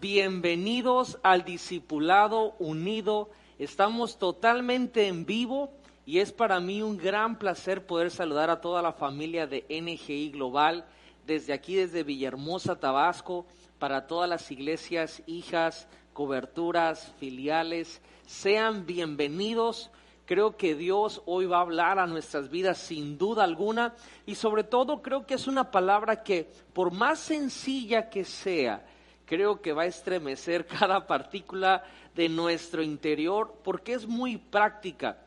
Bienvenidos al Discipulado Unido. Estamos totalmente en vivo y es para mí un gran placer poder saludar a toda la familia de NGI Global desde aquí, desde Villahermosa, Tabasco, para todas las iglesias, hijas, coberturas, filiales. Sean bienvenidos. Creo que Dios hoy va a hablar a nuestras vidas sin duda alguna y sobre todo creo que es una palabra que por más sencilla que sea, creo que va a estremecer cada partícula de nuestro interior porque es muy práctica.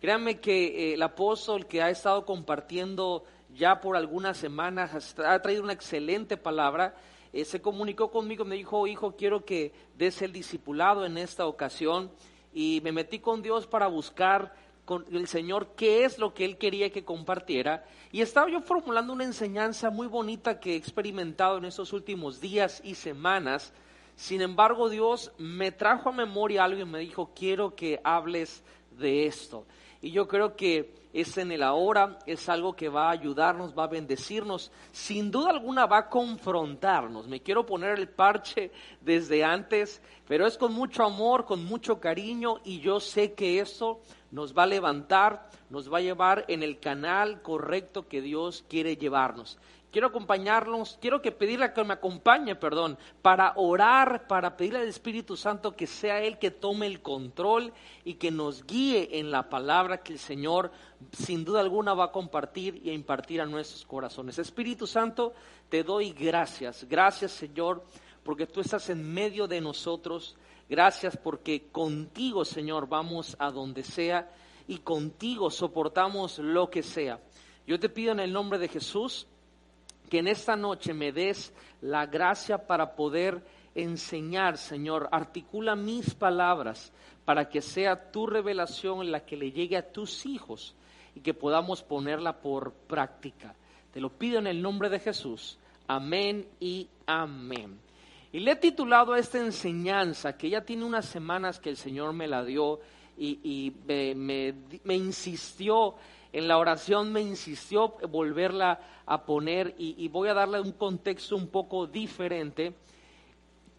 Créanme que eh, el apóstol que ha estado compartiendo ya por algunas semanas ha traído una excelente palabra. Eh, se comunicó conmigo, me dijo, hijo, quiero que des el discipulado en esta ocasión. Y me metí con Dios para buscar con el Señor qué es lo que Él quería que compartiera. Y estaba yo formulando una enseñanza muy bonita que he experimentado en estos últimos días y semanas. Sin embargo, Dios me trajo a memoria algo y me dijo, quiero que hables de esto. Y yo creo que es en el ahora, es algo que va a ayudarnos, va a bendecirnos, sin duda alguna va a confrontarnos. Me quiero poner el parche desde antes, pero es con mucho amor, con mucho cariño y yo sé que eso nos va a levantar, nos va a llevar en el canal correcto que Dios quiere llevarnos quiero acompañarlos, quiero que pedirle que me acompañe, perdón, para orar, para pedirle al Espíritu Santo que sea Él que tome el control y que nos guíe en la palabra que el Señor sin duda alguna va a compartir y a impartir a nuestros corazones. Espíritu Santo, te doy gracias, gracias Señor, porque tú estás en medio de nosotros. Gracias porque contigo, Señor, vamos a donde sea y contigo soportamos lo que sea. Yo te pido en el nombre de Jesús que en esta noche me des la gracia para poder enseñar, Señor. Articula mis palabras para que sea tu revelación la que le llegue a tus hijos y que podamos ponerla por práctica. Te lo pido en el nombre de Jesús. Amén y amén. Y le he titulado a esta enseñanza, que ya tiene unas semanas que el Señor me la dio y, me, me insistió en la oración me insistió volverla a poner y, voy a darle un contexto un poco diferente.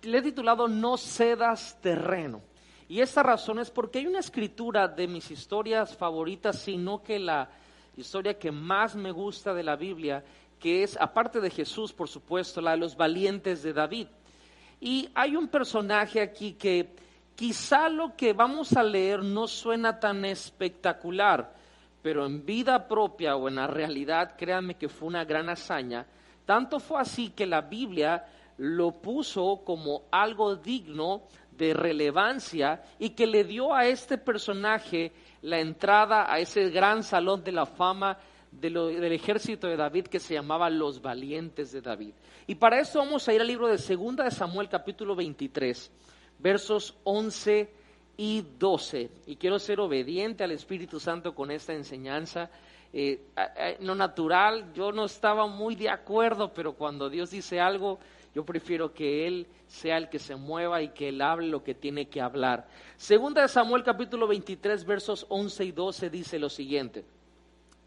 Le he titulado No cedas terreno. Y esta razón es porque hay una escritura de mis historias favoritas, sino que la historia que más me gusta de la Biblia, que es, aparte de Jesús, por supuesto, la de los valientes de David. Y hay un personaje aquí que quizá lo que vamos a leer no suena tan espectacular, pero en vida propia o en la realidad, créanme que fue una gran hazaña. Tanto fue así que la Biblia lo puso como algo digno de relevancia y que le dio a este personaje la entrada a ese gran salón de la fama del ejército de David que se llamaba Los Valientes de David. Y para eso vamos a ir al libro de Segunda de Samuel capítulo 23, versos 11 y 12. Y quiero ser obediente al Espíritu Santo con esta enseñanza. Eh, lo natural, yo no estaba muy de acuerdo, pero cuando Dios dice algo, yo prefiero que Él sea el que se mueva y que Él hable lo que tiene que hablar. Segunda de Samuel capítulo 23 versos 11 y 12 dice lo siguiente.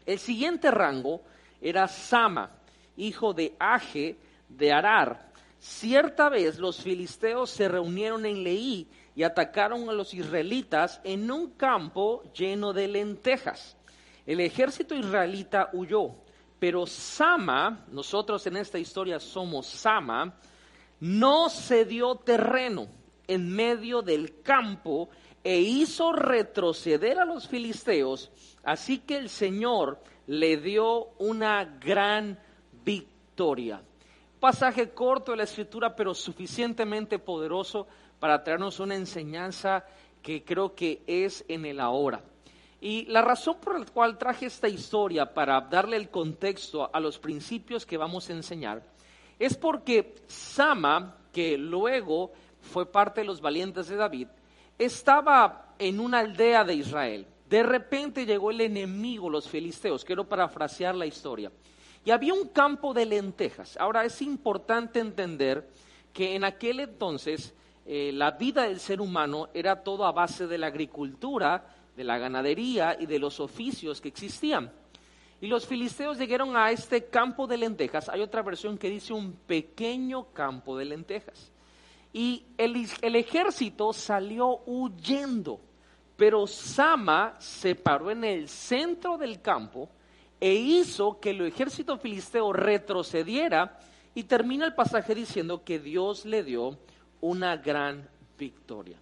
El siguiente rango era Sama, hijo de Age de Arar. Cierta vez los filisteos se reunieron en Leí y atacaron a los israelitas en un campo lleno de lentejas. El ejército israelita huyó, pero Sama, nosotros en esta historia somos Sama, no cedió terreno en medio del campo e hizo retroceder a los filisteos, así que el Señor le dio una gran victoria. Pasaje corto de la escritura, pero suficientemente poderoso para traernos una enseñanza que creo que es en el ahora. Y la razón por la cual traje esta historia para darle el contexto a los principios que vamos a enseñar es porque Sama, que luego fue parte de los valientes de David, estaba en una aldea de Israel. De repente llegó el enemigo, los filisteos. Quiero parafrasear la historia. Y había un campo de lentejas. Ahora es importante entender que en aquel entonces eh, la vida del ser humano era todo a base de la agricultura, de la ganadería y de los oficios que existían. Y los filisteos llegaron a este campo de lentejas. Hay otra versión que dice un pequeño campo de lentejas. Y el, ejército salió huyendo, pero Sama se paró en el centro del campo e hizo que el ejército filisteo retrocediera y termina el pasaje diciendo que Dios le dio una gran victoria.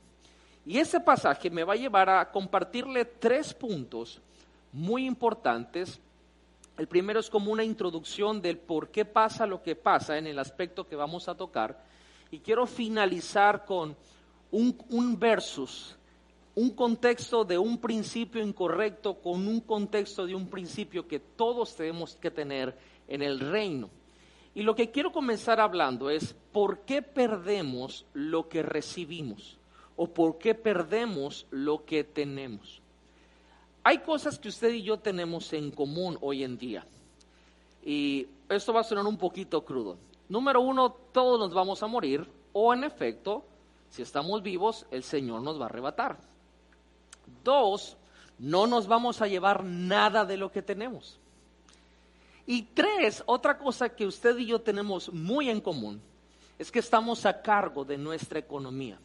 Y ese pasaje me va a llevar a compartirle tres puntos muy importantes. El primero es como una introducción del por qué pasa lo que pasa en el aspecto que vamos a tocar. Y quiero finalizar con un, versus, un contexto de un principio incorrecto con un contexto de un principio que todos tenemos que tener en el reino. Y lo que quiero comenzar hablando es por qué perdemos lo que recibimos o por qué perdemos lo que tenemos. Hay cosas que usted y yo tenemos en común hoy en día. Y esto va a sonar un poquito crudo. Número uno, todos nos vamos a morir o en efecto, si estamos vivos, el Señor nos va a arrebatar. Dos, no nos vamos a llevar nada de lo que tenemos. Y tres, otra cosa que usted y yo tenemos muy en común es que estamos a cargo de nuestra economía.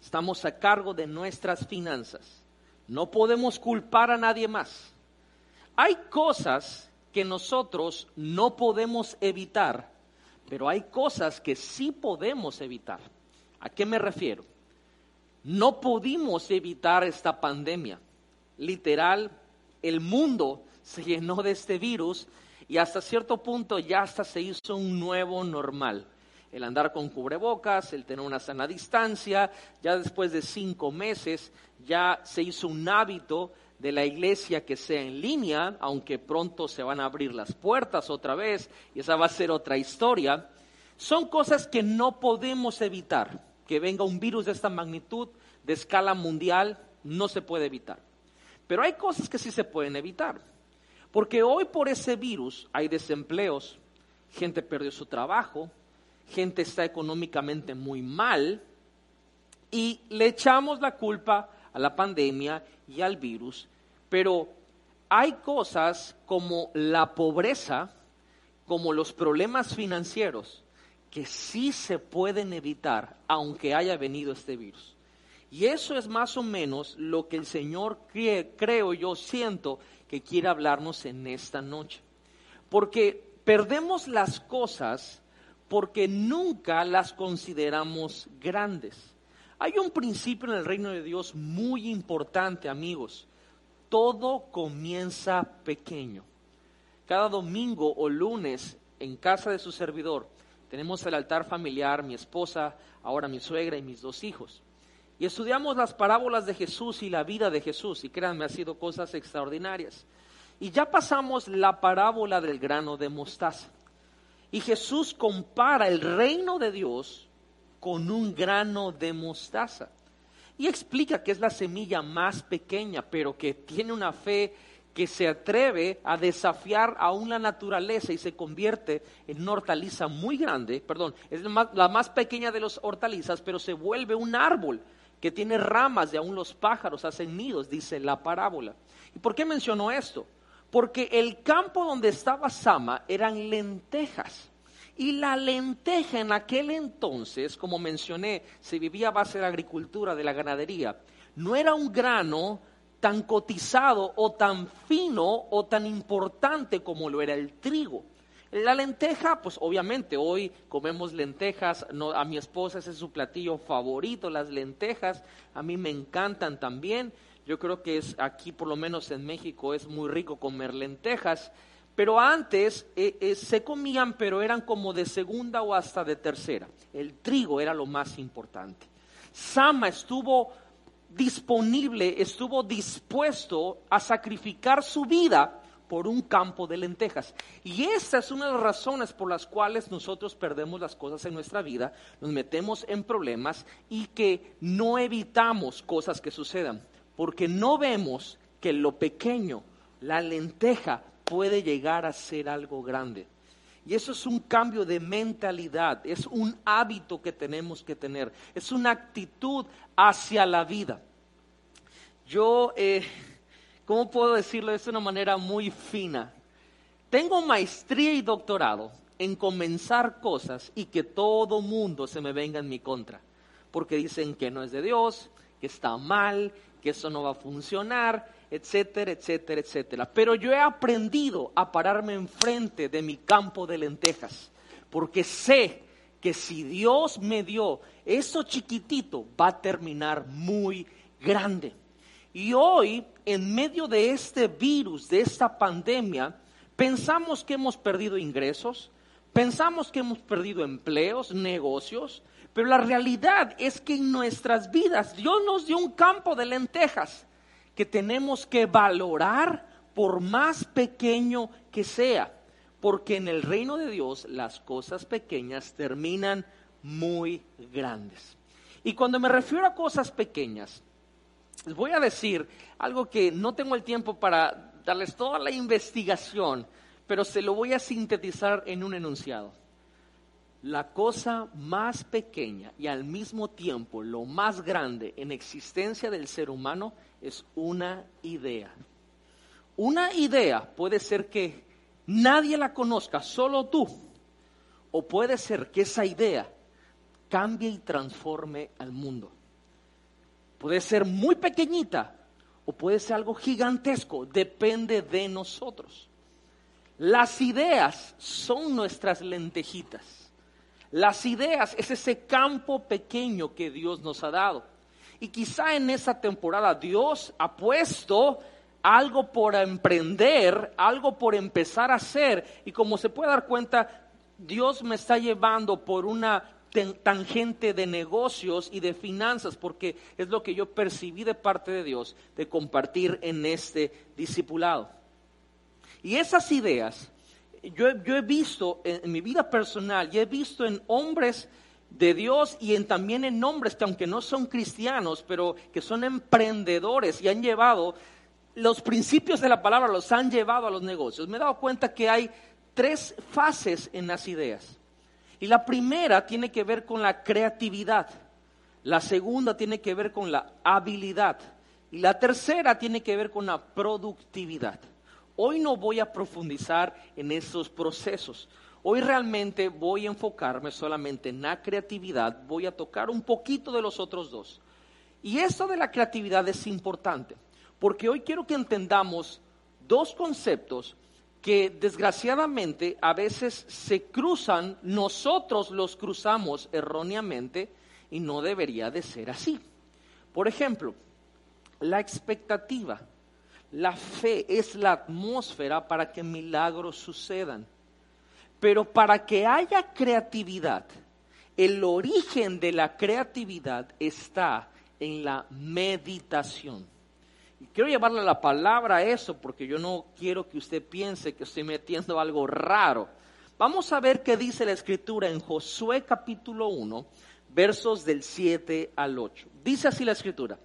Estamos a cargo de nuestras finanzas. No podemos culpar a nadie más. Hay cosas que nosotros no podemos evitar, pero hay cosas que sí podemos evitar. ¿A qué me refiero? No pudimos evitar esta pandemia. Literal, el mundo se llenó de este virus y hasta cierto punto ya hasta se hizo un nuevo normal. El andar con cubrebocas, el tener una sana distancia, ya después de cinco meses ya se hizo un hábito de la iglesia que sea en línea, aunque pronto se van a abrir las puertas otra vez y esa va a ser otra historia. Son cosas que no podemos evitar. Que venga un virus de esta magnitud, de escala mundial, no se puede evitar. Pero hay cosas que sí se pueden evitar. Porque hoy por ese virus hay desempleos, gente perdió su trabajo, gente está económicamente muy mal y le echamos la culpa a la pandemia y al virus, pero hay cosas como la pobreza, como los problemas financieros, que sí se pueden evitar aunque haya venido este virus. Y eso es más o menos lo que el Señor creo yo siento que quiere hablarnos en esta noche. Porque perdemos las cosas porque nunca las consideramos grandes. Hay un principio en el reino de Dios muy importante, amigos. Todo comienza pequeño. Cada domingo o lunes en casa de su servidor tenemos el altar familiar, mi esposa, ahora mi suegra y mis dos hijos. Y estudiamos las parábolas de Jesús y la vida de Jesús. Y créanme, ha sido cosas extraordinarias. Y ya pasamos la parábola del grano de mostaza. Y Jesús compara el reino de Dios con un grano de mostaza. Y explica que es la semilla más pequeña, pero que tiene una fe que se atreve a desafiar aún la naturaleza y se convierte en una hortaliza muy grande, perdón, es la más pequeña de las hortalizas, pero se vuelve un árbol que tiene ramas y aún los pájaros hacen nidos, dice la parábola. ¿Y por qué mencionó esto? Porque el campo donde estaba Sama eran lentejas. Y la lenteja en aquel entonces, como mencioné, se vivía a base de la agricultura, de la ganadería. No era un grano tan cotizado o tan fino o tan importante como lo era el trigo. La lenteja, pues obviamente hoy comemos lentejas, a mi esposa ese es su platillo favorito, las lentejas, a mí me encantan también. Yo creo que es aquí, por lo menos en México, es muy rico comer lentejas. Pero antes eh, eh, se comían, pero eran como de segunda o hasta de tercera. El trigo era lo más importante. Sama estuvo disponible, estuvo dispuesto a sacrificar su vida por un campo de lentejas. Y esa es una de las razones por las cuales nosotros perdemos las cosas en nuestra vida, nos metemos en problemas y que no evitamos cosas que sucedan, porque no vemos que lo pequeño, la lenteja, puede llegar a ser algo grande. Y eso es un cambio de mentalidad, es un hábito que tenemos que tener, es una actitud hacia la vida. Yo, eh, ¿cómo puedo decirlo de una manera muy fina? Tengo maestría y doctorado en comenzar cosas y que todo mundo se me venga en mi contra, porque dicen que no es de Dios, que está mal, que eso no va a funcionar, etcétera, etcétera, etcétera. Pero yo he aprendido a pararme enfrente de mi campo de lentejas, porque sé que si Dios me dio eso chiquitito, va a terminar muy grande. Y hoy, en medio de este virus, de esta pandemia, pensamos que hemos perdido ingresos, pensamos que hemos perdido empleos, negocios, pero la realidad es que en nuestras vidas Dios nos dio un campo de lentejas que tenemos que valorar por más pequeño que sea, porque en el reino de Dios las cosas pequeñas terminan muy grandes. Y cuando me refiero a cosas pequeñas, les voy a decir algo que no tengo el tiempo para darles toda la investigación, pero se lo voy a sintetizar en un enunciado. La cosa más pequeña y al mismo tiempo lo más grande en existencia del ser humano es una idea. Una idea puede ser que nadie la conozca, solo tú. O puede ser que esa idea cambie y transforme al mundo. Puede ser muy pequeñita o puede ser algo gigantesco, depende de nosotros. Las ideas son nuestras lentejitas. Las ideas es ese campo pequeño que Dios nos ha dado. Y quizá en esa temporada Dios ha puesto algo por emprender, algo por empezar a hacer. Y como se puede dar cuenta, Dios me está llevando por una tangente de negocios y de finanzas, porque es lo que yo percibí de parte de Dios de compartir en este discipulado. Y esas ideas, yo, yo he visto en mi vida personal, y he visto en hombres de Dios y en, también en hombres que aunque no son cristianos, pero que son emprendedores y han llevado los principios de la palabra, los han llevado a los negocios. Me he dado cuenta que hay tres fases en las ideas. Y la primera tiene que ver con la creatividad, la segunda tiene que ver con la habilidad y la tercera tiene que ver con la productividad. Hoy no voy a profundizar en esos procesos. Hoy realmente voy a enfocarme solamente en la creatividad, voy a tocar un poquito de los otros dos. Y esto de la creatividad es importante, porque hoy quiero que entendamos dos conceptos que desgraciadamente a veces se cruzan, nosotros los cruzamos erróneamente y no debería de ser así. Por ejemplo, la expectativa, la fe es la atmósfera para que milagros sucedan. Pero para que haya creatividad, el origen de la creatividad está en la meditación. Y quiero llevarle la palabra a eso porque yo no quiero que usted piense que estoy metiendo algo raro. Vamos a ver qué dice la escritura en Josué capítulo 1, versos del 7 al 8. Dice así la escritura,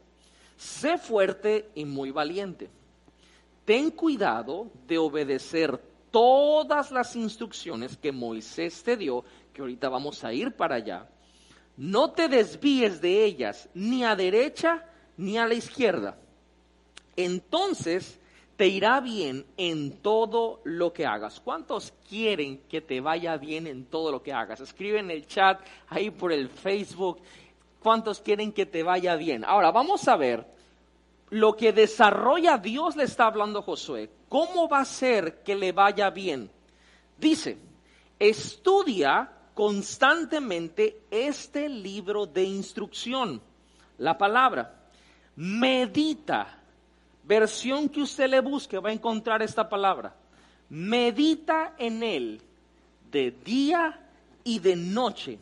sé fuerte y muy valiente. Ten cuidado de obedecer todas las instrucciones que Moisés te dio, que ahorita vamos a ir para allá, no te desvíes de ellas ni a derecha ni a la izquierda. Entonces te irá bien en todo lo que hagas. ¿Cuántos quieren que te vaya bien en todo lo que hagas? Escribe en el chat ahí por el Facebook. ¿Cuántos quieren que te vaya bien? Ahora vamos a ver lo que desarrolla Dios le está hablando a Josué. ¿Cómo va a ser que le vaya bien? Dice, estudia constantemente este libro de instrucción, la palabra. Medita, versión que usted le busque, va a encontrar esta palabra. Medita en él de día y de noche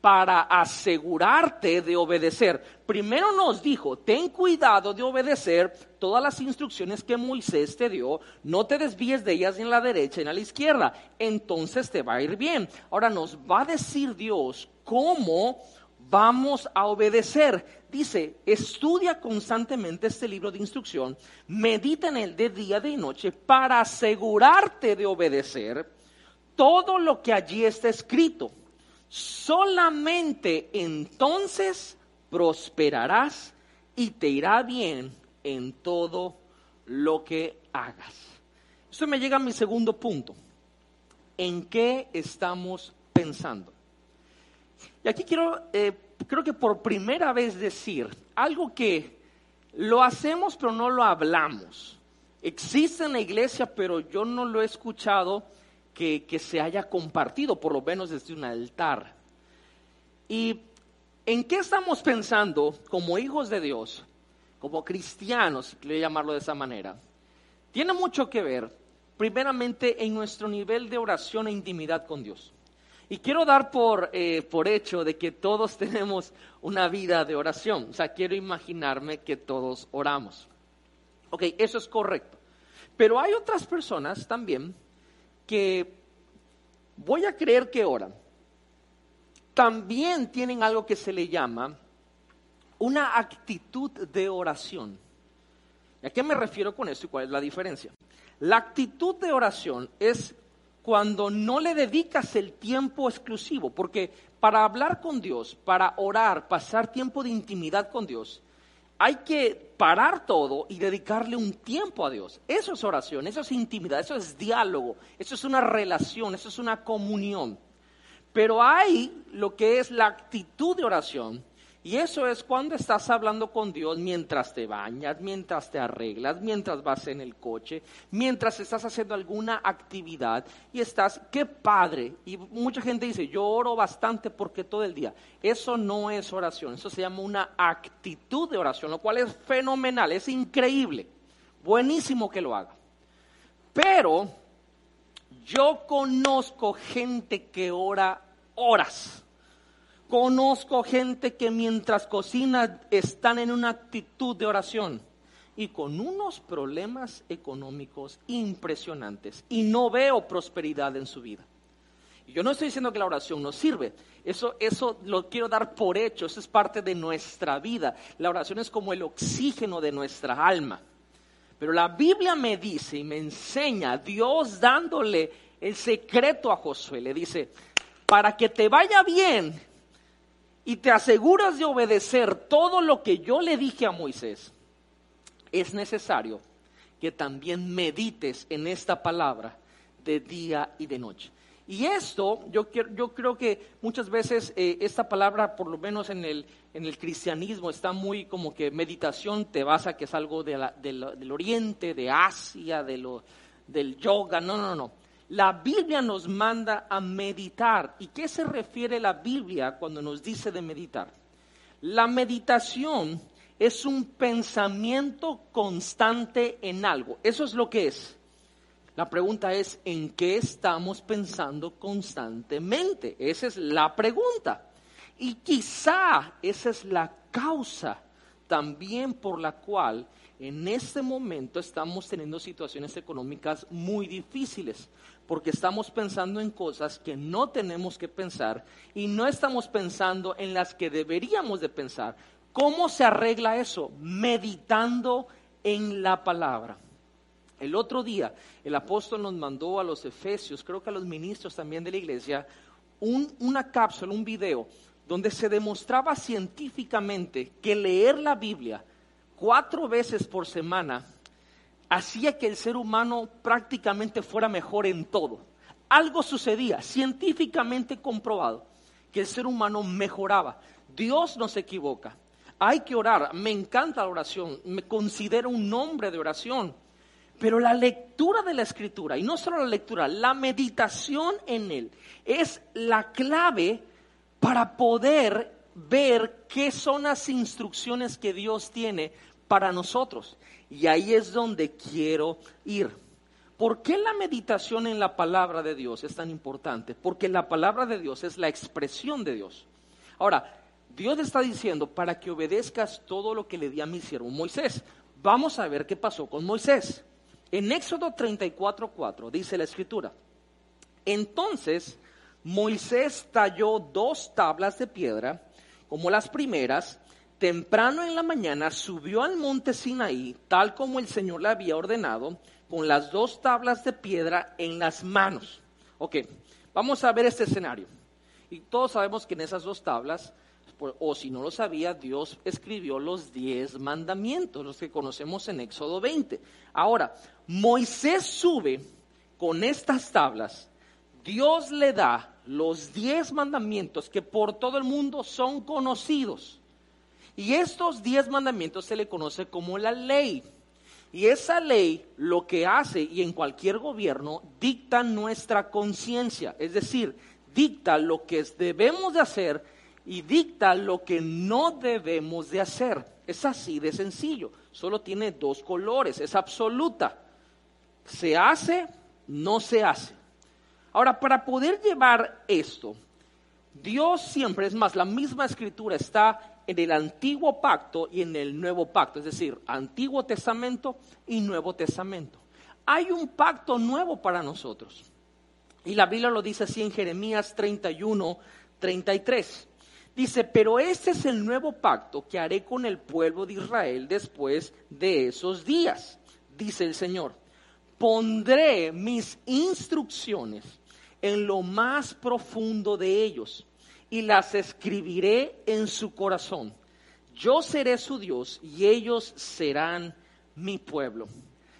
para asegurarte de obedecer. Primero nos dijo, ten cuidado de obedecer todas las instrucciones que Moisés te dio, no te desvíes de ellas ni en la derecha ni en la izquierda, entonces te va a ir bien. Ahora nos va a decir Dios cómo vamos a obedecer. Dice, estudia constantemente este libro de instrucción, medita en él de día y noche para asegurarte de obedecer todo lo que allí está escrito solamente entonces prosperarás y te irá bien en todo lo que hagas. Esto me llega a mi segundo punto. ¿En qué estamos pensando? Y aquí quiero, eh, creo que por primera vez decir algo que lo hacemos pero no lo hablamos. Existe en la iglesia, pero yo no lo he escuchado que, se haya compartido, por lo menos desde un altar. ¿Y en qué estamos pensando como hijos de Dios, como cristianos, si quiero llamarlo de esa manera? Tiene mucho que ver, primeramente, en nuestro nivel de oración e intimidad con Dios. Y quiero dar por, eh, por hecho de que todos tenemos una vida de oración. O sea, quiero imaginarme que todos oramos. Ok, eso es correcto. Pero hay otras personas también que voy a creer que oran, también tienen algo que se le llama una actitud de oración. ¿Y a qué me refiero con esto y cuál es la diferencia? La actitud de oración es cuando no le dedicas el tiempo exclusivo, porque para hablar con Dios, para orar, pasar tiempo de intimidad con Dios, hay que parar todo y dedicarle un tiempo a Dios. Eso es oración, eso es intimidad, eso es diálogo, eso es una relación, eso es una comunión. Pero hay lo que es la actitud de oración, y eso es cuando estás hablando con Dios mientras te bañas, mientras te arreglas, mientras vas en el coche, mientras estás haciendo alguna actividad y estás, qué padre. Y mucha gente dice, yo oro bastante porque todo el día. Eso no es oración, eso se llama una actitud de oración, lo cual es fenomenal, es increíble. Buenísimo que lo haga. Pero yo conozco gente que ora horas Conozco gente que mientras cocina están en una actitud de oración y con unos problemas económicos impresionantes y no veo prosperidad en su vida. Yo no estoy diciendo que la oración no sirve, eso, eso lo quiero dar por hecho, eso es parte de nuestra vida. La oración es como el oxígeno de nuestra alma. Pero la Biblia me dice y me enseña, Dios dándole el secreto a Josué, le dice, para que te vaya bien, y te aseguras de obedecer todo lo que yo le dije a Moisés, es necesario que también medites en esta palabra de día y de noche. Y esto, yo, yo creo que muchas veces eh, esta palabra, por lo menos en el, en el cristianismo, está muy como que meditación te basa que es algo del oriente, de Asia, de del yoga. No, no, no. La Biblia nos manda a meditar. ¿Y qué se refiere la Biblia cuando nos dice de meditar? La meditación es un pensamiento constante en algo. Eso es lo que es. La pregunta es, ¿en qué estamos pensando constantemente? Esa es la pregunta. Y quizá esa es la causa también por la cual en este momento estamos teniendo situaciones económicas muy difíciles porque estamos pensando en cosas que no tenemos que pensar y no estamos pensando en las que deberíamos de pensar. ¿Cómo se arregla eso? Meditando en la palabra. El otro día el apóstol nos mandó a los efesios, creo que a los ministros también de la iglesia, una cápsula, un video, donde se demostraba científicamente que leer la Biblia cuatro veces por semana hacía que el ser humano prácticamente fuera mejor en todo. Algo sucedía, científicamente comprobado, que el ser humano mejoraba. Dios no se equivoca. Hay que orar. Me encanta la oración. Me considero un nombre de oración. Pero la lectura de la escritura, y no solo la lectura, la meditación en él, es la clave para poder ver qué son las instrucciones que Dios tiene para nosotros. Y ahí es donde quiero ir. ¿Por qué la meditación en la palabra de Dios es tan importante? Porque la palabra de Dios es la expresión de Dios. Ahora, Dios está diciendo para que obedezcas todo lo que le di a mi siervo Moisés. Vamos a ver qué pasó con Moisés. En Éxodo 34:4 dice la escritura: Entonces Moisés talló dos tablas de piedra, como las primeras, temprano en la mañana subió al monte Sinaí, tal como el Señor le había ordenado, con las dos tablas de piedra en las manos. Ok, vamos a ver este escenario. Y todos sabemos que en esas dos tablas, o si no lo sabía, Dios escribió los diez mandamientos, los que conocemos en Éxodo 20. Ahora, Moisés sube con estas tablas, Dios le da los diez mandamientos que por todo el mundo son conocidos. Y estos diez mandamientos se le conoce como la ley. Y esa ley lo que hace, y en cualquier gobierno, dicta nuestra conciencia, es decir, dicta lo que debemos de hacer y dicta lo que no debemos de hacer. Es así de sencillo, solo tiene dos colores, es absoluta. Se hace, no se hace. Ahora, para poder llevar esto, Dios siempre, es más, la misma escritura está en el antiguo pacto y en el nuevo pacto, es decir, antiguo testamento y nuevo testamento. Hay un pacto nuevo para nosotros. Y la Biblia lo dice así en Jeremías 31, 33. Dice, pero este es el nuevo pacto que haré con el pueblo de Israel después de esos días, dice el Señor. Pondré mis instrucciones en lo más profundo de ellos y las escribiré en su corazón. Yo seré su Dios y ellos serán mi pueblo.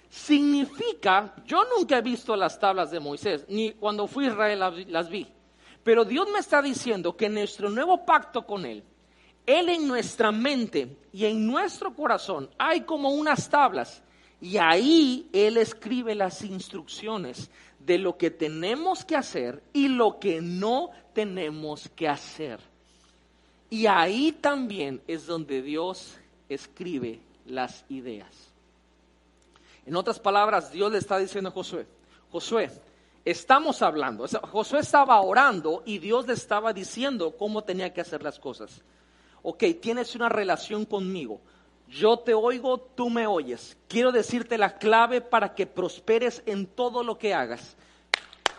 Significa, yo nunca he visto las tablas de Moisés, ni cuando fui a Israel las vi, pero Dios me está diciendo que en nuestro nuevo pacto con Él, Él en nuestra mente y en nuestro corazón hay como unas tablas y ahí Él escribe las instrucciones de lo que tenemos que hacer y lo que no tenemos que hacer. Y ahí también es donde Dios escribe las ideas. En otras palabras, Dios le está diciendo a Josué, Josué, estamos hablando, Josué estaba orando y Dios le estaba diciendo cómo tenía que hacer las cosas. Ok, tienes una relación conmigo, yo te oigo, tú me oyes. Quiero decirte la clave para que prosperes en todo lo que hagas.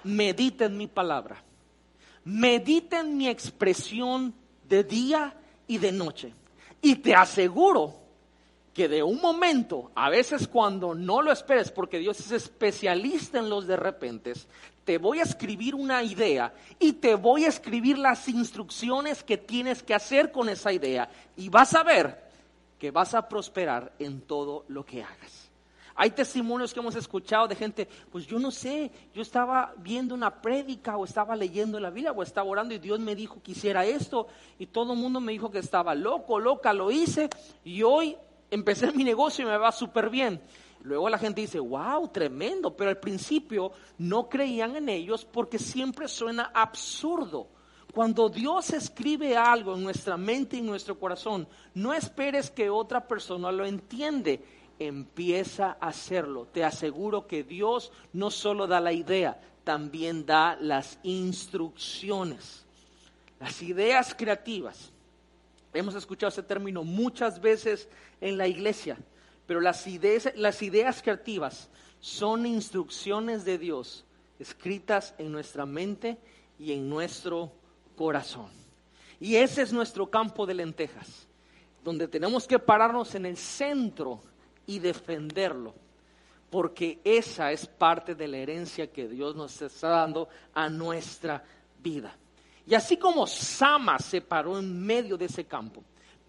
Medita en mi palabra. Medita en mi expresión de día y de noche. Y te aseguro que de un momento, a veces cuando no lo esperes, porque Dios es especialista en los de repentes, te voy a escribir una idea y te voy a escribir las instrucciones que tienes que hacer con esa idea. Y vas a ver que vas a prosperar en todo lo que hagas. Hay testimonios que hemos escuchado de gente, pues yo no sé, yo estaba viendo una prédica o estaba leyendo la Biblia o estaba orando y Dios me dijo que hiciera esto y todo el mundo me dijo que estaba loco, loca, lo hice y hoy empecé mi negocio y me va súper bien. Luego la gente dice, wow, tremendo, pero al principio no creían en ellos porque siempre suena absurdo. Cuando Dios escribe algo en nuestra mente y en nuestro corazón, no esperes que otra persona lo entiende. Empieza a hacerlo. Te aseguro que Dios no solo da la idea, también da las instrucciones. Las ideas creativas. Hemos escuchado ese término muchas veces en la iglesia, pero las ideas, las ideas creativas son instrucciones de Dios escritas en nuestra mente y en nuestro corazón. Y ese es nuestro campo de lentejas, donde tenemos que pararnos en el centro y defenderlo, porque esa es parte de la herencia que Dios nos está dando a nuestra vida. Y así como Sama se paró en medio de ese campo,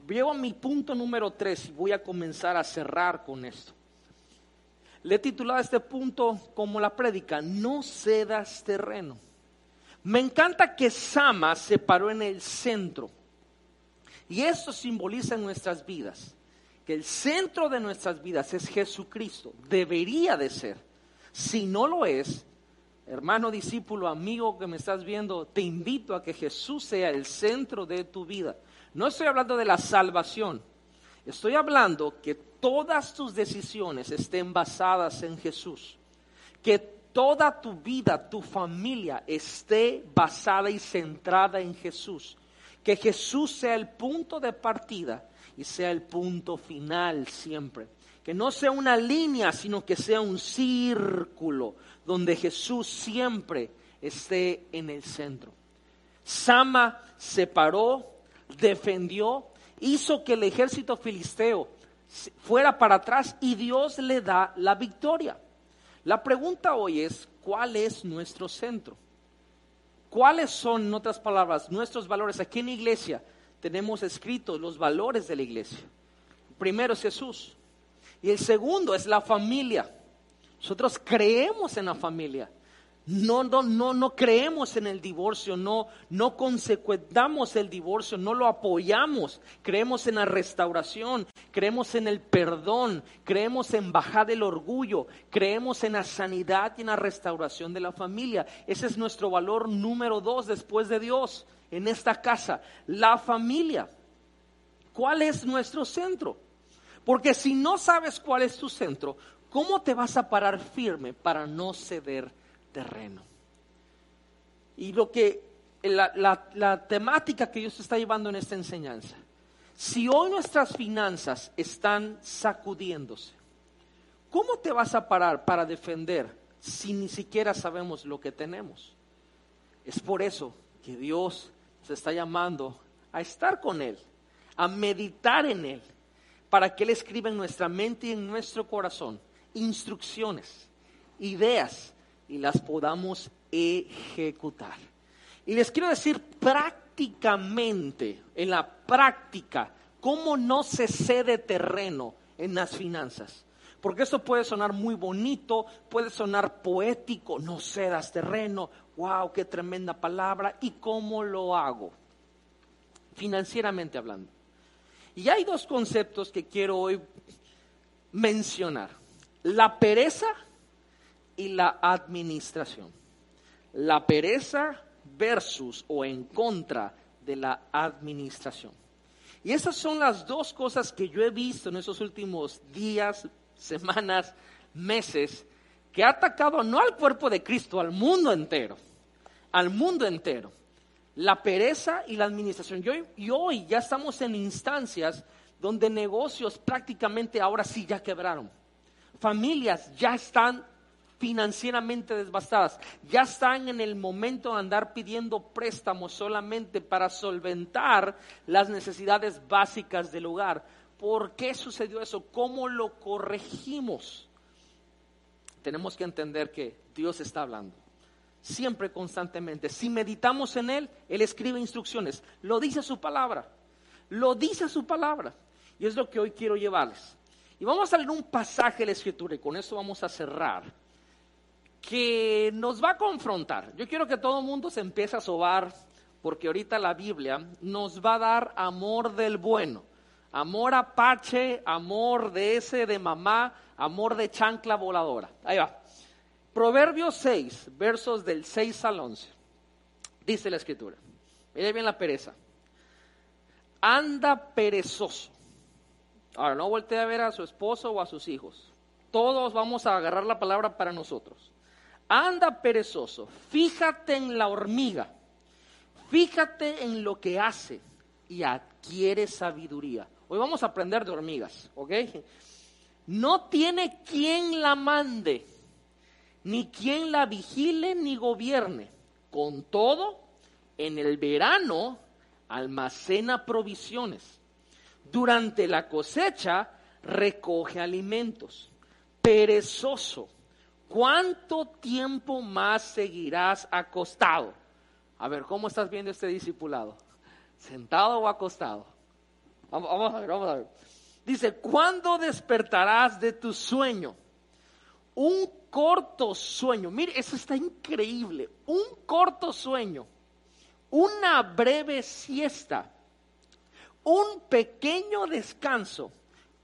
llego a mi punto número tres y voy a comenzar a cerrar con esto. Le he titulado este punto como la prédica, no cedas terreno. Me encanta que Sama se paró en el centro. Y esto simboliza en nuestras vidas, que el centro de nuestras vidas es Jesucristo. Debería de ser. Si no lo es, hermano, discípulo, amigo que me estás viendo, te invito a que Jesús sea el centro de tu vida. No estoy hablando de la salvación. Estoy hablando que todas tus decisiones estén basadas en Jesús. Que toda tu vida, tu familia esté basada y centrada en Jesús. Que Jesús sea el punto de partida y sea el punto final siempre. Que no sea una línea, sino que sea un círculo donde Jesús siempre esté en el centro. Sama se paró, defendió, hizo que el ejército filisteo fuera para atrás y Dios le da la victoria. La pregunta hoy es, ¿cuál es nuestro centro? ¿Cuáles son, en otras palabras, nuestros valores? Aquí en la iglesia tenemos escritos los valores de la iglesia. primero es Jesús. Y el segundo es la familia. Nosotros creemos en la familia. No, no, no, no creemos en el divorcio, no, no consecuentamos el divorcio, no lo apoyamos. Creemos en la restauración, creemos en el perdón, creemos en bajar el orgullo, creemos en la sanidad y en la restauración de la familia. Ese es nuestro valor número dos después de Dios en esta casa, la familia. ¿Cuál es nuestro centro? Porque si no sabes cuál es tu centro, ¿cómo te vas a parar firme para no ceder terreno? Y lo que la, temática que Dios está llevando en esta enseñanza, si hoy nuestras finanzas están sacudiéndose, ¿cómo te vas a parar para defender si ni siquiera sabemos lo que tenemos? Es por eso que Dios se está llamando a estar con Él, a meditar en Él, para que Él escriba en nuestra mente y en nuestro corazón instrucciones, ideas, y las podamos ejecutar. Y les quiero decir prácticamente, en la práctica, cómo no se cede terreno en las finanzas. Porque eso puede sonar muy bonito, puede sonar poético, no cedas terreno, wow, qué tremenda palabra, ¿y cómo lo hago? Financieramente hablando. Y hay dos conceptos que quiero hoy mencionar. La pereza y la administración. La pereza versus o en contra de la administración. Y esas son las dos cosas que yo he visto en esos últimos días, semanas, meses, que ha atacado no al cuerpo de Cristo, al mundo entero, al mundo entero. La pereza y la administración. Y hoy, ya estamos en instancias donde negocios prácticamente ahora sí ya quebraron. Familias ya están financieramente devastadas, ya están en el momento de andar pidiendo préstamos solamente para solventar las necesidades básicas del hogar. ¿Por qué sucedió eso? ¿Cómo lo corregimos? Tenemos que entender que Dios está hablando. Siempre, constantemente. Si meditamos en Él, Él escribe instrucciones. Lo dice su palabra. Lo dice su palabra. Y es lo que hoy quiero llevarles. Y vamos a leer un pasaje de la Escritura y con eso vamos a cerrar. Que nos va a confrontar. Yo quiero que todo el mundo se empiece a sobar porque ahorita la Biblia nos va a dar amor del bueno amor apache, amor de ese de mamá, amor de chancla voladora. Ahí va. Proverbios 6, versos del 6 al 11. Dice la escritura. Mire bien la pereza. Anda perezoso. Ahora, no voltee a ver a su esposo o a sus hijos. Todos vamos a agarrar la palabra para nosotros. Anda perezoso. Fíjate en la hormiga. Fíjate en lo que hace y adquiere sabiduría. Hoy vamos a aprender de hormigas, ¿ok? No tiene quien la mande, ni quien la vigile ni gobierne. Con todo, en el verano almacena provisiones. Durante la cosecha recoge alimentos. Perezoso, ¿cuánto tiempo más seguirás acostado? A ver, ¿cómo estás viendo este discipulado? ¿Sentado o acostado? Vamos, a ver, vamos a ver. Dice, ¿cuándo despertarás de tu sueño? Un corto sueño, mire, eso está increíble. Un corto sueño, una breve siesta, un pequeño descanso,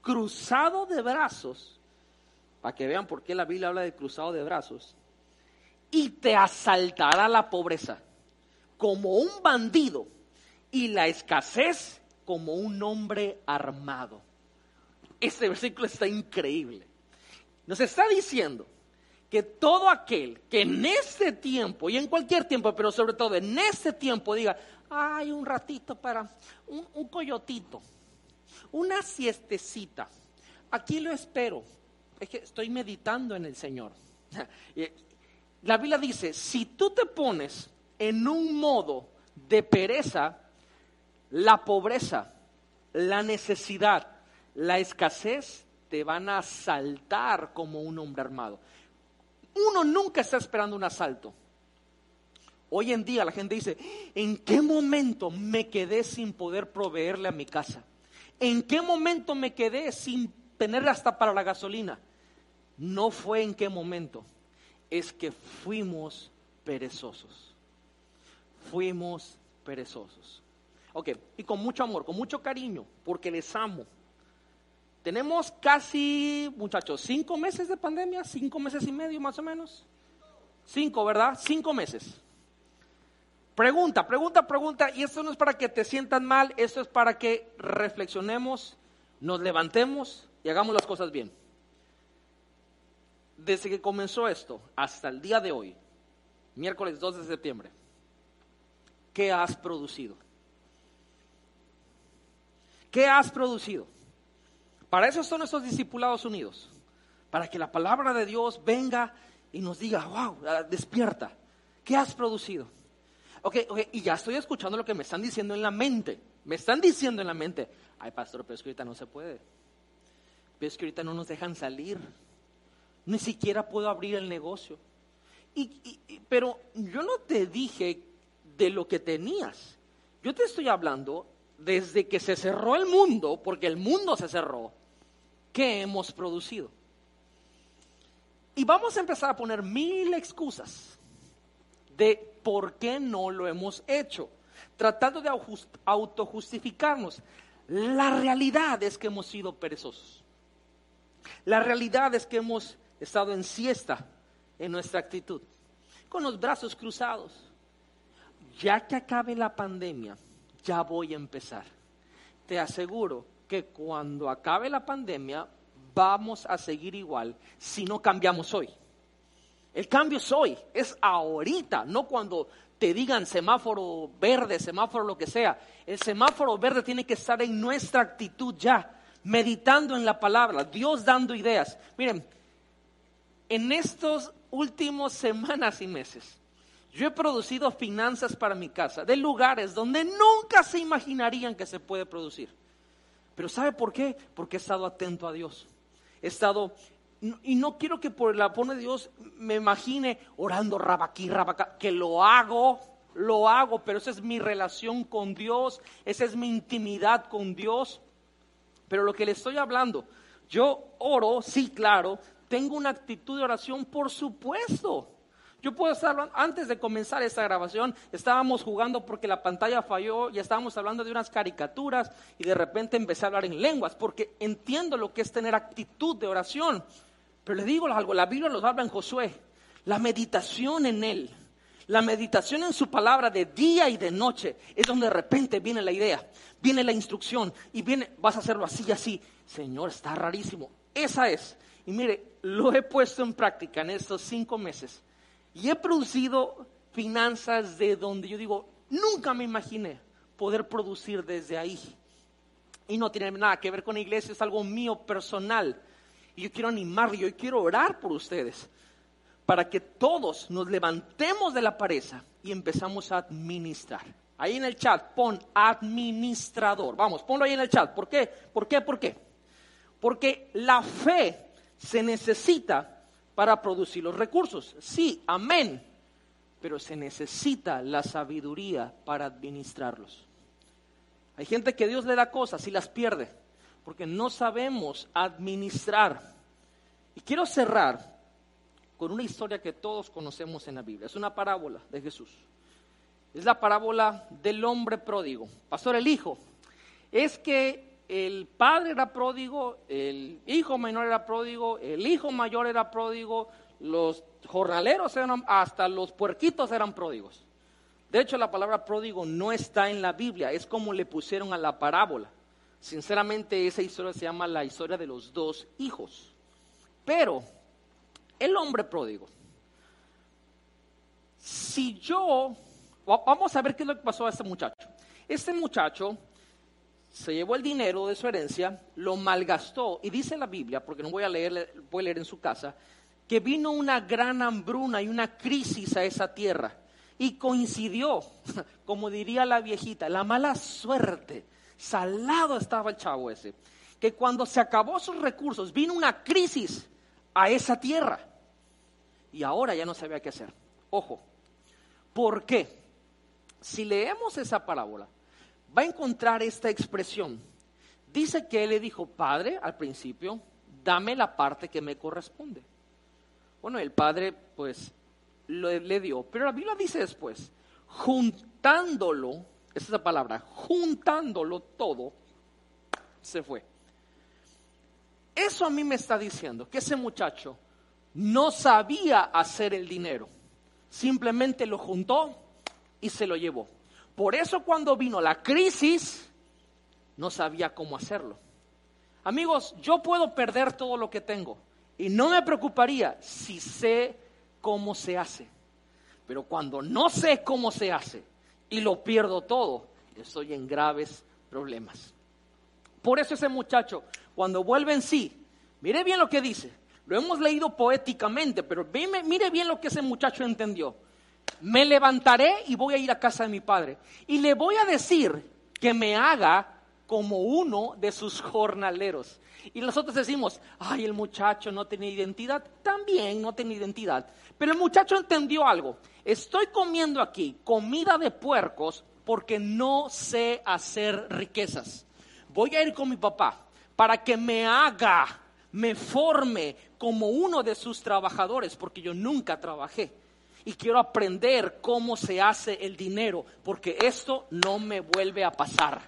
cruzado de brazos, para que vean por qué la Biblia habla de cruzado de brazos, y te asaltará la pobreza como un bandido y la escasez como un hombre armado. Este versículo está increíble. Nos está diciendo que todo aquel que en este tiempo, y en cualquier tiempo, pero sobre todo en este tiempo, diga, ay, un ratito para un, un coyotito, una siestecita, aquí lo espero, es que estoy meditando en el Señor. La Biblia dice, si tú te pones en un modo de pereza, la pobreza, la necesidad, la escasez te van a asaltar como un hombre armado. Uno nunca está esperando un asalto. Hoy en día la gente dice, ¿en qué momento me quedé sin poder proveerle a mi casa? ¿En qué momento me quedé sin tener hasta para la gasolina? No fue en qué momento, es que fuimos perezosos. Fuimos perezosos. Ok, y con mucho amor, con mucho cariño, porque les amo. Tenemos casi, muchachos, cinco meses de pandemia, cinco meses y medio más o menos. Cinco, ¿verdad? Cinco meses. Pregunta, pregunta, pregunta, y esto no es para que te sientan mal, esto es para que reflexionemos, nos levantemos y hagamos las cosas bien desde que comenzó esto hasta el día de hoy, miércoles 2 de septiembre, ¿qué has producido? ¿Qué has producido? Para eso son estos discipulados unidos, para que la palabra de Dios venga y nos diga, wow, despierta, ¿qué has producido? Ok, ok, y ya estoy escuchando lo que me están diciendo en la mente. Me están diciendo en la mente, ay pastor, pero es que ahorita no se puede. Pero es que ahorita no nos dejan salir ni siquiera puedo abrir el negocio. Y, pero yo no te dije de lo que tenías. Yo te estoy hablando desde que se cerró el mundo, porque el mundo se cerró, ¿qué hemos producido? Y vamos a empezar a poner mil excusas de por qué no lo hemos hecho, tratando de autojustificarnos. La realidad es que hemos sido perezosos. La realidad es que hemos estado en siesta en nuestra actitud, con los brazos cruzados. Ya que acabe la pandemia, ya voy a empezar. Te aseguro que cuando acabe la pandemia vamos a seguir igual si no cambiamos hoy. El cambio es hoy, es ahorita, no cuando te digan semáforo verde, semáforo lo que sea. El semáforo verde tiene que estar en nuestra actitud ya, meditando en la palabra, Dios dando ideas. Miren, en estos últimos semanas y meses, yo he producido finanzas para mi casa de lugares donde nunca se imaginarían que se puede producir. Pero ¿sabe por qué? Porque he estado atento a Dios. He estado, y no quiero que por el apoyo de Dios me imagine orando rabaquí, rabacá, que lo hago, lo hago, pero esa es mi relación con Dios, esa es mi intimidad con Dios. Pero lo que le estoy hablando, yo oro, sí, claro, tengo una actitud de oración, por supuesto. Yo puedo estar, antes de comenzar esta grabación, estábamos jugando porque la pantalla falló y estábamos hablando de unas caricaturas y de repente empecé a hablar en lenguas porque entiendo lo que es tener actitud de oración. Pero le digo algo, la Biblia nos habla en Josué, la meditación en él, la meditación en su palabra de día y de noche es donde de repente viene la idea, viene la instrucción y viene, vas a hacerlo así y así. Señor, está rarísimo. Esa es. Y mire, lo he puesto en práctica en estos cinco meses. Y he producido finanzas de donde yo digo, nunca me imaginé poder producir desde ahí. Y no tiene nada que ver con la iglesia, es algo mío personal. Y yo quiero animarle, yo quiero orar por ustedes, para que todos nos levantemos de la pareja y empezamos a administrar. Ahí en el chat, pon administrador. Vamos, ponlo ahí en el chat. ¿Por qué? ¿Por qué? ¿Por qué? Porque la fe se necesita para producir los recursos. Sí, amén. Pero se necesita la sabiduría para administrarlos. Hay gente que Dios le da cosas y las pierde porque no sabemos administrar. Y quiero cerrar con una historia que todos conocemos en la Biblia. Es una parábola de Jesús. Es la parábola del hombre pródigo. Pastor, el hijo. Es que el padre era pródigo, el hijo menor era pródigo, el hijo mayor era pródigo, los jornaleros eran, hasta los puerquitos eran pródigos. De hecho, la palabra pródigo no está en la Biblia, es como le pusieron a la parábola. Sinceramente, esa historia se llama la historia de los dos hijos. Pero el hombre pródigo. Si yo, vamos a ver qué es lo que pasó a este muchacho. Este muchacho se llevó el dinero de su herencia, lo malgastó, y dice la Biblia, porque no voy a leer, voy a leer en su casa, que vino una gran hambruna y una crisis a esa tierra. Y coincidió, como diría la viejita, la mala suerte. Salado estaba el chavo ese. Que cuando se acabó sus recursos, vino una crisis a esa tierra. Y ahora ya no sabía qué hacer. Ojo, ¿por qué? Si leemos esa parábola, va a encontrar esta expresión. Dice que él le dijo, Padre, al principio, dame la parte que me corresponde. Bueno, el padre pues le dio, pero la Biblia dice después, juntándolo, esa es la palabra, juntándolo todo, se fue. Eso a mí me está diciendo que ese muchacho no sabía hacer el dinero, simplemente lo juntó y se lo llevó. Por eso cuando vino la crisis, no sabía cómo hacerlo. Amigos, yo puedo perder todo lo que tengo, y no me preocuparía si sé cómo se hace. Pero cuando no sé cómo se hace y lo pierdo todo, estoy en graves problemas. Por eso ese muchacho, cuando vuelve en sí, mire bien lo que dice. Lo hemos leído poéticamente, pero mire bien lo que ese muchacho entendió. Me levantaré y voy a ir a casa de mi padre. Y le voy a decir que me haga como uno de sus jornaleros. Y nosotros decimos, ay, el muchacho no tiene identidad. También no tiene identidad. Pero el muchacho entendió algo. Estoy comiendo aquí comida de puercos porque no sé hacer riquezas. Voy a ir con mi papá para que me haga, me forme como uno de sus trabajadores, porque yo nunca trabajé. Y quiero aprender cómo se hace el dinero, porque esto no me vuelve a pasar.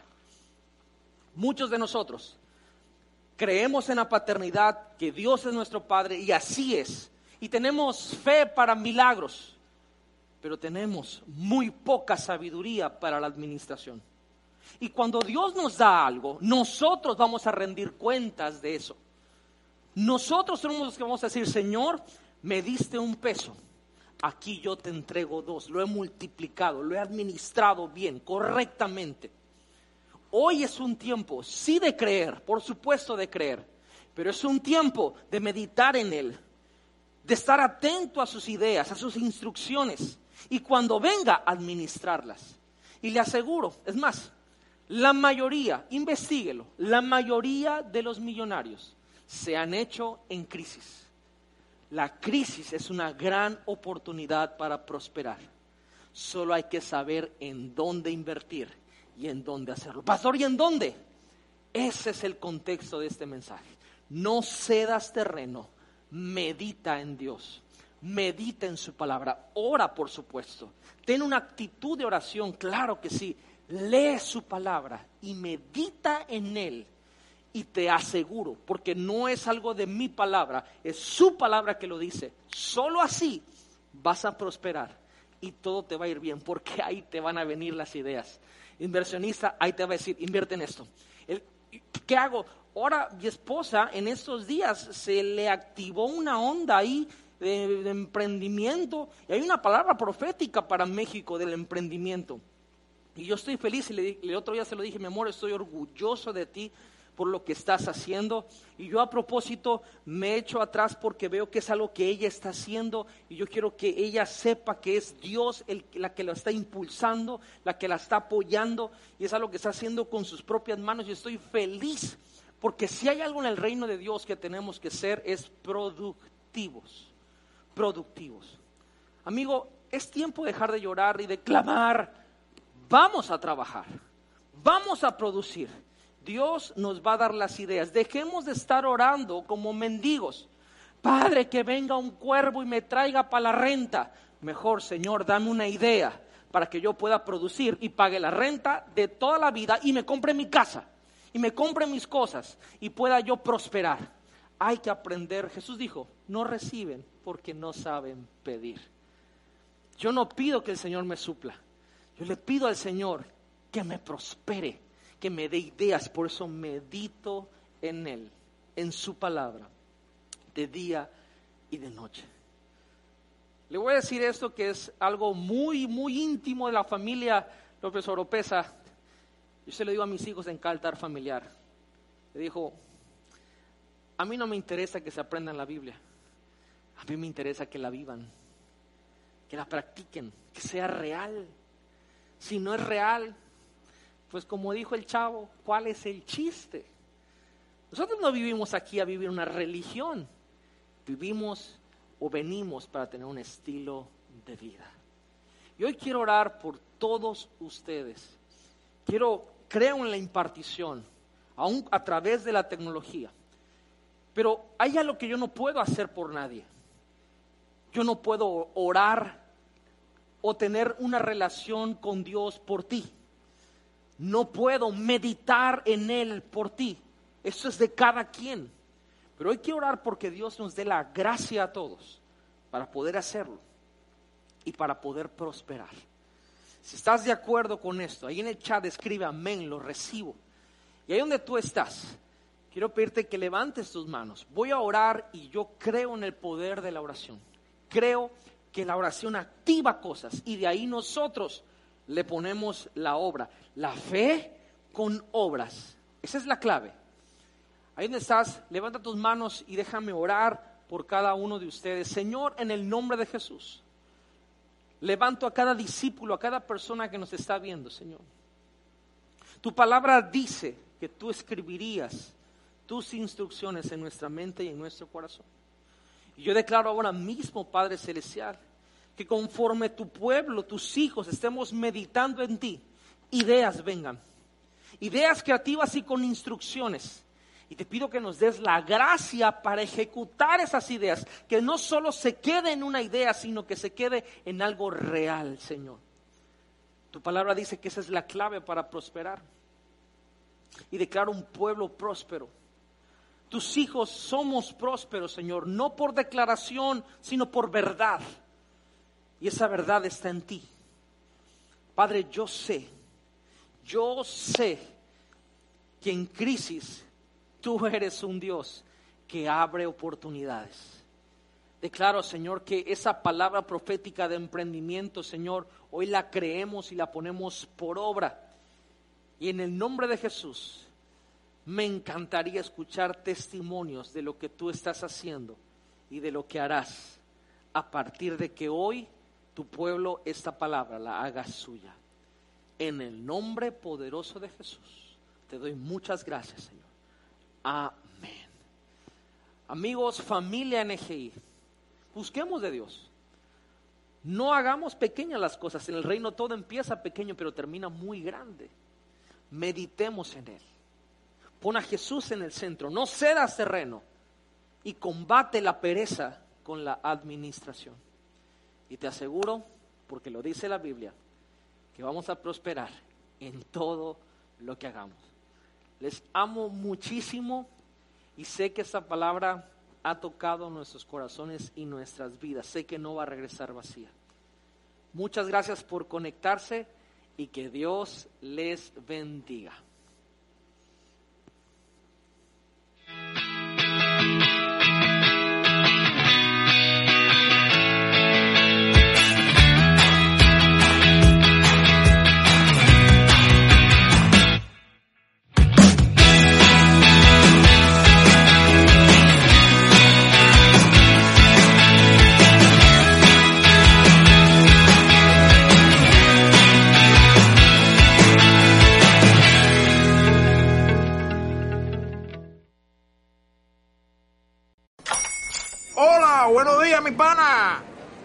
Muchos de nosotros creemos en la paternidad, que Dios es nuestro Padre y así es. Y tenemos fe para milagros, pero tenemos muy poca sabiduría para la administración. Y cuando Dios nos da algo, nosotros vamos a rendir cuentas de eso. Nosotros somos los que vamos a decir, Señor, me diste un peso, aquí yo te entrego dos, lo he multiplicado, lo he administrado bien, correctamente. Hoy es un tiempo, sí de creer, por supuesto de creer, pero es un tiempo de meditar en Él, de estar atento a sus ideas, a sus instrucciones, y cuando venga, administrarlas. Y le aseguro, es más, la mayoría, investiguelo, la mayoría de los millonarios se han hecho en crisis. La crisis es una gran oportunidad para prosperar. Solo hay que saber en dónde invertir y en dónde hacerlo. Pastor, ¿y en dónde? Ese es el contexto de este mensaje. No cedas terreno, medita en Dios, medita en su palabra, ora por supuesto, ten una actitud de oración, claro que sí, lee su palabra y medita en él. Y te aseguro, porque no es algo de mi palabra, es su palabra que lo dice, solo así vas a prosperar y todo te va a ir bien, porque ahí te van a venir las ideas inversionista, ahí te va a decir, invierte en esto. ¿Qué hago? Ahora mi esposa en estos días se le activó una onda ahí de, emprendimiento y hay una palabra profética para México del emprendimiento. Y yo estoy feliz y el otro día se lo dije, mi amor, estoy orgulloso de ti por lo que estás haciendo. Y yo a propósito me echo atrás porque veo que es algo que ella está haciendo y yo quiero que ella sepa que es Dios el, la que la está impulsando, la que la está apoyando y es algo que está haciendo con sus propias manos y estoy feliz porque si hay algo en el reino de Dios que tenemos que ser es productivos, productivos. Amigo, es tiempo de dejar de llorar y de clamar. Vamos a trabajar, vamos a producir. Dios nos va a dar las ideas. Dejemos de estar orando como mendigos. Padre, que venga un cuervo y me traiga para la renta. Mejor, Señor, dame una idea para que yo pueda producir y pague la renta de toda la vida y me compre mi casa y me compre mis cosas y pueda yo prosperar. Hay que aprender. Jesús dijo, no reciben porque no saben pedir. Yo no pido que el Señor me supla. Yo le pido al Señor que me prospere que me dé ideas, por eso medito en Él, en su palabra, de día y de noche. Le voy a decir esto que es algo muy, muy íntimo de la familia López Oropesa. Yo se lo digo a mis hijos en caltar familiar. Le dijo, a mí no me interesa que se aprendan la Biblia. A mí me interesa que la vivan, que la practiquen, que sea real. Si no es real, pues como dijo el chavo, ¿cuál es el chiste? Nosotros no vivimos aquí a vivir una religión, vivimos o venimos para tener un estilo de vida. Y hoy quiero orar por todos ustedes. Quiero, creo en la impartición, aún a través de la tecnología. Pero hay algo que yo no puedo hacer por nadie. Yo no puedo orar o tener una relación con Dios por ti. No puedo meditar en Él por ti. Eso es de cada quien. Pero hoy quiero orar porque Dios nos dé la gracia a todos para poder hacerlo y para poder prosperar. Si estás de acuerdo con esto, ahí en el chat escribe amén, lo recibo. Y ahí donde tú estás, quiero pedirte que levantes tus manos. Voy a orar y yo creo en el poder de la oración. Creo que la oración activa cosas y de ahí nosotros le ponemos la obra. La fe con obras. Esa es la clave. Ahí donde estás, levanta tus manos y déjame orar por cada uno de ustedes. Señor, en el nombre de Jesús, levanto a cada discípulo, a cada persona que nos está viendo, Señor. Tu palabra dice que tú escribirías tus instrucciones en nuestra mente y en nuestro corazón. Y yo declaro ahora mismo, Padre Celestial, que conforme tu pueblo, tus hijos, estemos meditando en ti, ideas vengan. Ideas creativas y con instrucciones y te pido que nos des la gracia para ejecutar esas ideas, que no solo se quede en una idea, sino que se quede en algo real, Señor. Tu palabra dice que esa es la clave para prosperar. Y declaro un pueblo próspero. Tus hijos somos prósperos, Señor, no por declaración, sino por verdad. Y esa verdad está en ti. Padre, yo sé, yo sé que en crisis Tú eres un Dios que abre oportunidades. Declaro, Señor, que esa palabra profética de emprendimiento, Señor, hoy la creemos y la ponemos por obra. Y en el nombre de Jesús, me encantaría escuchar testimonios de lo que tú estás haciendo y de lo que harás a partir de que hoy tu pueblo esta palabra la haga suya. En el nombre poderoso de Jesús, te doy muchas gracias, Señor. Amén. Amigos, familia NGI, busquemos de Dios. No hagamos pequeñas las cosas. En el reino todo empieza pequeño, pero termina muy grande. Meditemos en Él. Pon a Jesús en el centro. No cedas terreno. Y combate la pereza con la administración. Y te aseguro, porque lo dice la Biblia, que vamos a prosperar en todo lo que hagamos. Les amo muchísimo y sé que esta palabra ha tocado nuestros corazones y nuestras vidas. Sé que no va a regresar vacía. Muchas gracias por conectarse y que Dios les bendiga.